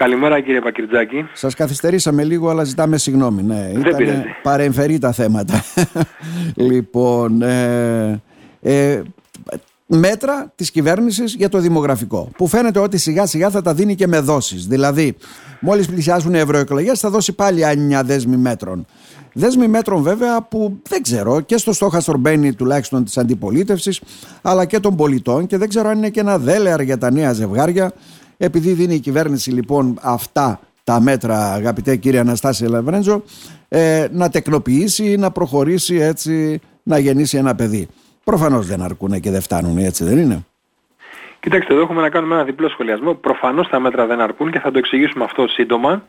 Καλημέρα κύριε Πακυρτζάκη. Σας καθυστερήσαμε λίγο αλλά ζητάμε συγγνώμη. Ναι, Δεν πειράζει. παρεμφερεί τα θέματα. λοιπόν, ε, ε, μέτρα της κυβέρνησης για το δημογραφικό που φαίνεται ότι σιγά σιγά θα τα δίνει και με δόσεις. Δηλαδή, μόλις πλησιάζουν οι ευρωεκλογές θα δώσει πάλι μια δέσμη μέτρων. Δέσμη μέτρων βέβαια που δεν ξέρω και στο στόχαστρο μπαίνει τουλάχιστον της αντιπολίτευσης αλλά και των πολιτών και δεν ξέρω αν είναι και ένα δέλεαρ για τα νέα ζευγάρια επειδή δίνει η κυβέρνηση λοιπόν αυτά τα μέτρα αγαπητέ κύριε Αναστάση Λαβρέντζο ε, να τεκνοποιήσει, να προχωρήσει έτσι να γεννήσει ένα παιδί. Προφανώς δεν αρκούν και δεν φτάνουν έτσι δεν είναι. Κοιτάξτε, εδώ έχουμε να κάνουμε ένα διπλό σχολιασμό. Προφανώς τα μέτρα δεν αρκούν και θα το εξηγήσουμε αυτό σύντομα.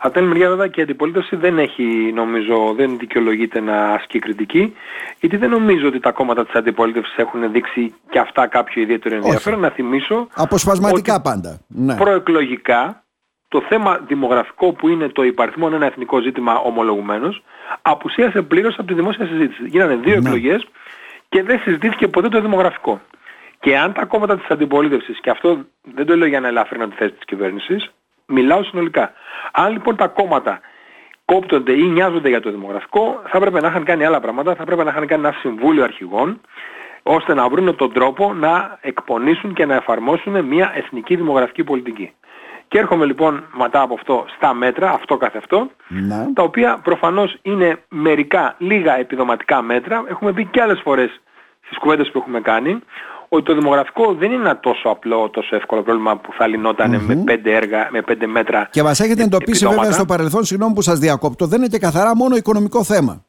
Από την μεριά βέβαια και η αντιπολίτευση δεν έχει νομίζω, δεν δικαιολογείται να ασκεί κριτική, γιατί δεν νομίζω ότι τα κόμματα της αντιπολίτευσης έχουν δείξει και αυτά κάποιο ιδιαίτερο ενδιαφέρον. Να θυμίσω Αποσπασματικά πάντα. Ναι. Προεκλογικά το θέμα δημογραφικό που είναι το υπαριθμό ένα εθνικό ζήτημα ομολογουμένως απουσίασε πλήρως από τη δημόσια συζήτηση. Γίνανε δύο ναι. εκλογές και δεν συζητήθηκε ποτέ το δημογραφικό. Και αν τα κόμματα της αντιπολίτευσης, και αυτό δεν το λέω για να ελαφρύνω τη θέση της κυβέρνησης, μιλάω συνολικά. Αν λοιπόν τα κόμματα κόπτονται ή νοιάζονται για το δημογραφικό, θα πρέπει να είχαν κάνει άλλα πράγματα, θα πρέπει να είχαν κάνει ένα συμβούλιο αρχηγών, ώστε να βρουν τον τρόπο να εκπονήσουν και να εφαρμόσουν μια εθνική δημογραφική πολιτική. Και έρχομαι λοιπόν μετά από αυτό στα μέτρα, αυτό καθ' αυτό, ναι. τα οποία προφανώς είναι μερικά λίγα επιδοματικά μέτρα. Έχουμε πει και άλλες φορές στις κουβέντες που έχουμε κάνει, ότι το δημογραφικό δεν είναι ένα τόσο απλό, τόσο εύκολο πρόβλημα που θα λυνόταν με πέντε έργα, με πέντε μέτρα. Και μας έχετε εντοπίσει βέβαια στο παρελθόν, συγγνώμη που σας διακόπτω, δεν είναι και καθαρά μόνο οικονομικό θέμα.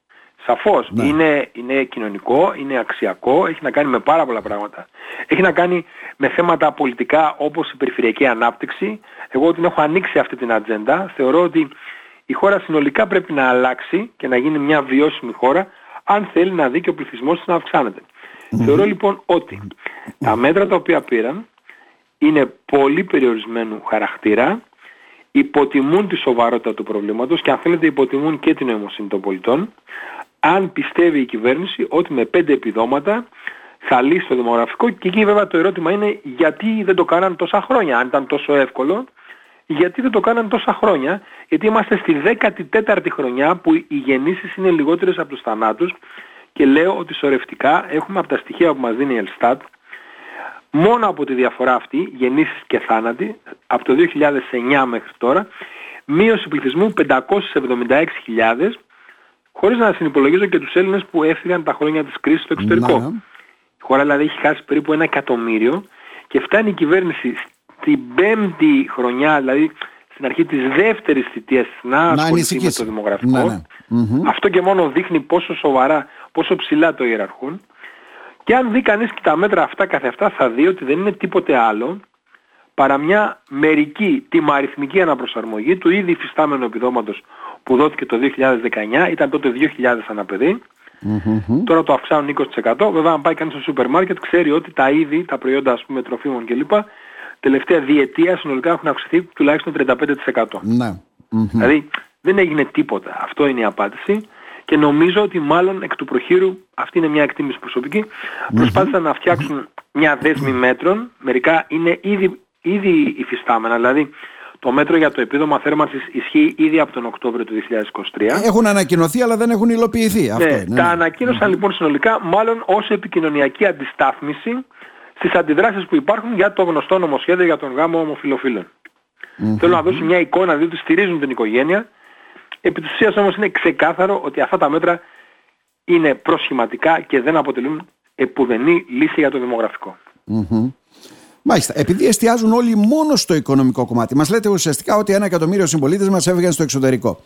Σαφώς. Ναι. Είναι, είναι κοινωνικό, είναι αξιακό, έχει να κάνει με πάρα πολλά πράγματα. Έχει να κάνει με θέματα πολιτικά όπως η περιφερειακή ανάπτυξη. Εγώ την έχω ανοίξει αυτή την ατζέντα. Θεωρώ ότι η χώρα συνολικά πρέπει να αλλάξει και να γίνει μια βιώσιμη χώρα αν θέλει να δει και ο πληθυσμός να αυξάνεται. Θεωρώ λοιπόν ότι τα μέτρα τα οποία πήραν είναι πολύ περιορισμένου χαρακτήρα, υποτιμούν τη σοβαρότητα του προβλήματος και αν θέλετε υποτιμούν και την νοημοσύνη των πολιτών, αν πιστεύει η κυβέρνηση ότι με πέντε επιδόματα θα λύσει το δημογραφικό και εκεί βέβαια το ερώτημα είναι γιατί δεν το κάναν τόσα χρόνια, αν ήταν τόσο εύκολο, γιατί δεν το κάναν τόσα χρόνια, γιατί είμαστε στη 14η χρονιά που οι γεννήσεις είναι λιγότερες από τους θανάτους και λέω ότι σωρευτικά έχουμε από τα στοιχεία που μας δίνει η Ελστάτ μόνο από τη διαφορά αυτή, γεννήσεις και θάνατοι, από το 2009 μέχρι τώρα, μείωση πληθυσμού 576.000 χωρίς να συνυπολογίζω και τους Έλληνες που έφυγαν τα χρόνια της κρίσης στο εξωτερικό. Ναι. Η χώρα δηλαδή έχει χάσει περίπου ένα εκατομμύριο και φτάνει η κυβέρνηση στην πέμπτη χρονιά, δηλαδή στην αρχή της δεύτερης θητείας να, να ασχοληθεί με το δημογραφικό. Ναι, ναι. Αυτό και μόνο δείχνει πόσο σοβαρά, πόσο ψηλά το ιεραρχούν. Και αν δει κανείς και τα μέτρα αυτά καθε αυτά θα δει ότι δεν είναι τίποτε άλλο παρά μια μερική τιμαριθμική αναπροσαρμογή του ήδη υφιστάμενου επιδόματος που δόθηκε το 2019, ήταν τότε 2.000 αναπαιδί, τώρα το αυξάνουν 20%. Βέβαια αν πάει κανείς στο σούπερ μάρκετ ξέρει ότι τα είδη, τα προϊόντα ας πούμε τροφίμων κλπ. Τελευταία διετία συνολικά έχουν αυξηθεί τουλάχιστον 35%. Ναι. Δηλαδή δεν έγινε τίποτα. Αυτό είναι η απάντηση. Και νομίζω ότι μάλλον εκ του προχείρου, αυτή είναι μια εκτίμηση προσωπική, προσπάθησαν να φτιάξουν μια δέσμη μέτρων. Μερικά είναι ήδη, ήδη υφιστάμενα. Δηλαδή το μέτρο για το επίδομα θέρμανσης ισχύει ήδη από τον Οκτώβριο του 2023. Έχουν ανακοινωθεί αλλά δεν έχουν υλοποιηθεί. Αυτό, ναι, ναι, τα ναι. ανακοίνωσαν λοιπόν συνολικά μάλλον ως επικοινωνιακή αντιστάθμιση στις αντιδράσεις που υπάρχουν για το γνωστό νομοσχέδιο για τον γάμο ομοφιλοφίλων. Θέλω να δώσω μια εικόνα διότι στηρίζουν την οικογένεια Επί της ουσίας όμως είναι ξεκάθαρο ότι αυτά τα μέτρα είναι προσχηματικά και δεν αποτελούν επουδενή λύση για το δημογραφικό. Mm-hmm. Μάλιστα. Επειδή εστιάζουν όλοι μόνο στο οικονομικό κομμάτι, μας λέτε ουσιαστικά ότι ένα εκατομμύριο συμπολίτες μας έφυγαν στο εξωτερικό.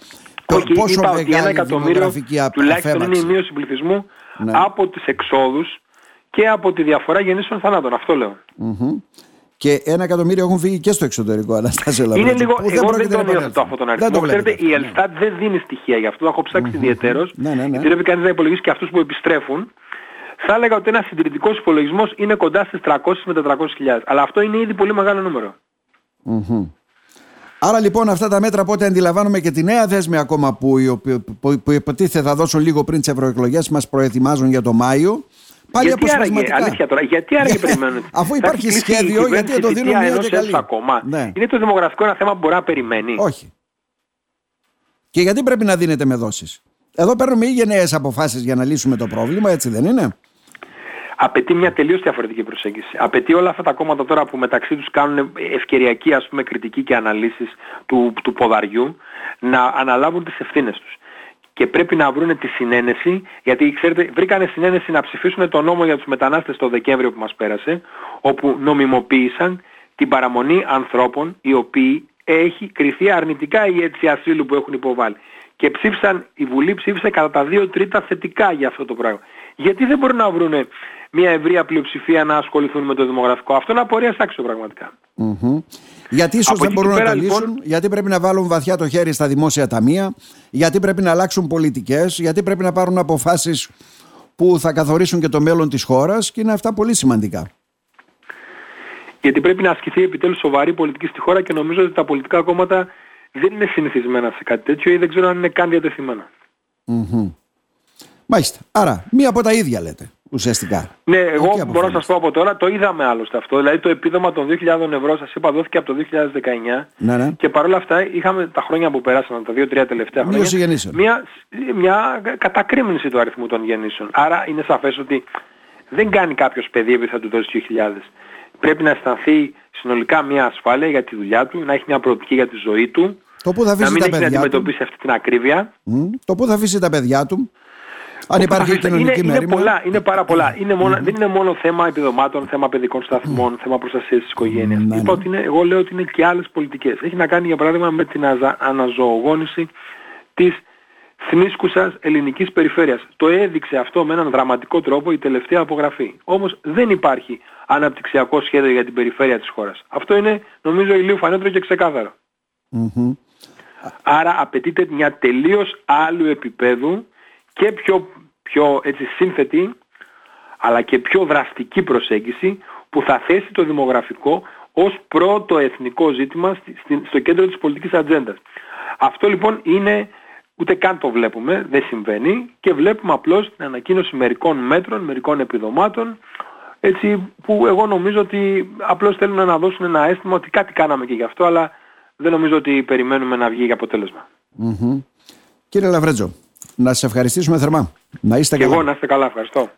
Όχι, Πόσο είπα ότι ένα εκατομμύριο τουλάχιστον είναι η μείωση πληθυσμού ναι. από τις εξόδους και από τη διαφορά γεννήσεων θανάτων. Αυτό λέω. Mm-hmm και ένα εκατομμύριο έχουν φύγει και στο εξωτερικό. Αναστάσιο Λαβρέτζη. Είναι λίγο, εγώ δεν τον υιοθετώ αυτόν τον αριθμό. Ξέρετε, η Ελστάτ δεν δίνει στοιχεία γι' αυτό. Το έχω ψάξει ιδιαίτερος. Ναι, ναι, ναι. Γιατί πρέπει κανείς να υπολογίσει και αυτούς που επιστρέφουν. Θα έλεγα ότι ένας συντηρητικός υπολογισμός είναι κοντά στις 300 με 400 χιλιάδες. Αλλά αυτό είναι ήδη πολύ μεγάλο νούμερο. Mm-hmm. Άρα λοιπόν αυτά τα μέτρα πότε αντιλαμβάνομαι και τη νέα δέσμη ακόμα που, που, που, που υποτίθεται θα δώσουν λίγο πριν τις ευρωεκλογές μας προετοιμάζουν για το Μάιο Πάλι γιατί αποσπασματικά. Άραγε, αλήθεια τώρα, γιατί άραγε περιμένουν. Αφού υπάρχει σχέδιο, γιατί το δίνουν μία και καλή. Ακόμα. Ναι. Είναι το δημογραφικό ένα θέμα που μπορεί να περιμένει. Όχι. Και γιατί πρέπει να δίνεται με δόσεις; Εδώ παίρνουμε ή γενναίε αποφάσεις για να λύσουμε το πρόβλημα, έτσι δεν είναι; Απαιτεί μια τελείως διαφορετική προσέγγιση. Απαιτεί όλα αυτά τα κόμματα τώρα που μεταξύ τους κάνουν ευκαιριακή ας πούμε, κριτική και αναλύσεις του, του ποδαριού να αναλάβουν τις ευθύνες τους. Και πρέπει να βρουν τη συνένεση, γιατί ξέρετε, βρήκανε συνένεση να ψηφίσουν το νόμο για τους μετανάστες το Δεκέμβριο που μας πέρασε, όπου νομιμοποίησαν την παραμονή ανθρώπων οι οποίοι έχει κριθεί αρνητικά η αίτηση ασύλου που έχουν υποβάλει και ψήφισαν, η Βουλή ψήφισε κατά τα δύο τρίτα θετικά για αυτό το πράγμα. Γιατί δεν μπορούν να βρουν μια ευρεία πλειοψηφία να ασχοληθούν με το δημογραφικό; Αυτό είναι απορία άξιο πραγματικά. Mm-hmm. Γιατί ίσως δεν μπορούν να το λύσουν, λοιπόν... γιατί πρέπει να βάλουν βαθιά το χέρι στα δημόσια ταμεία, γιατί πρέπει να αλλάξουν πολιτικές, γιατί πρέπει να πάρουν αποφάσεις που θα καθορίσουν και το μέλλον της χώρας; Και είναι αυτά πολύ σημαντικά. Γιατί πρέπει να ασκηθεί επιτέλους σοβαρή πολιτική στη χώρα και νομίζω ότι τα πολιτικά κόμματα δεν είναι συνηθισμένα σε κάτι τέτοιο ή δεν ξέρω αν είναι καν διατεθειμένα. Mm-hmm. Μάλιστα. Άρα, μία από τα ίδια λέτε ουσιαστικά. Ναι, εγώ μπορώ να σας πω από τώρα, το είδαμε άλλωστε αυτό. Δηλαδή το επίδομα των 2.000 ευρώ σας είπα δόθηκε από το 2019 ναι, ναι. και παρόλα αυτά είχαμε τα χρόνια που περάσαν, τα 2-3 τελευταία χρόνια, μια, μια κατακρίμνηση του αριθμού των γεννήσεων. Άρα είναι σαφές ότι δεν κάνει κάποιος παιδί επειδή θα του δώσει 2.000. Πρέπει να αισθανθεί συνολικά μια ασφάλεια για τη δουλειά του, να έχει μια προοπτική για τη ζωή του, το που θα να μην έχει να αντιμετωπίσει αυτή την ακρίβεια. Mm, το που θα αφήσει τα παιδιά του. Αν υπάρχει κοινωνική είναι, είναι, πολλά, είναι πάρα πολλά. Είναι μόνο, Δεν είναι μόνο θέμα επιδομάτων, θέμα παιδικών σταθμών, θέμα προστασίας της οικογένειας. Ναι, ναι. είναι, εγώ λέω ότι είναι και άλλες πολιτικές. Έχει να κάνει για παράδειγμα με την αναζωογόνηση της θνήσκουσας ελληνικής περιφέρειας. Το έδειξε αυτό με έναν δραματικό τρόπο η τελευταία απογραφή. Όμως δεν υπάρχει αναπτυξιακό σχέδιο για την περιφέρεια της χώρας. Αυτό είναι νομίζω ηλίου φανέτρο και ξεκάθαρο. Άρα απαιτείται μια τελείως άλλου επίπεδου και πιο, πιο έτσι, σύνθετη αλλά και πιο δραστική προσέγγιση που θα θέσει το δημογραφικό ως πρώτο εθνικό ζήτημα στο κέντρο της πολιτικής ατζέντας. Αυτό λοιπόν είναι, ούτε καν το βλέπουμε, δεν συμβαίνει και βλέπουμε απλώς την ανακοίνωση μερικών μέτρων, μερικών επιδομάτων έτσι που εγώ νομίζω ότι απλώς θέλουν να δώσουν ένα αίσθημα ότι κάτι κάναμε και γι' αυτό αλλά δεν νομίζω ότι περιμένουμε να βγει για αποτέλεσμα. Κύριε Λαβρέτζο, να σας ευχαριστήσουμε θερμά. Να είστε και καλά. εγώ να είστε καλά, ευχαριστώ.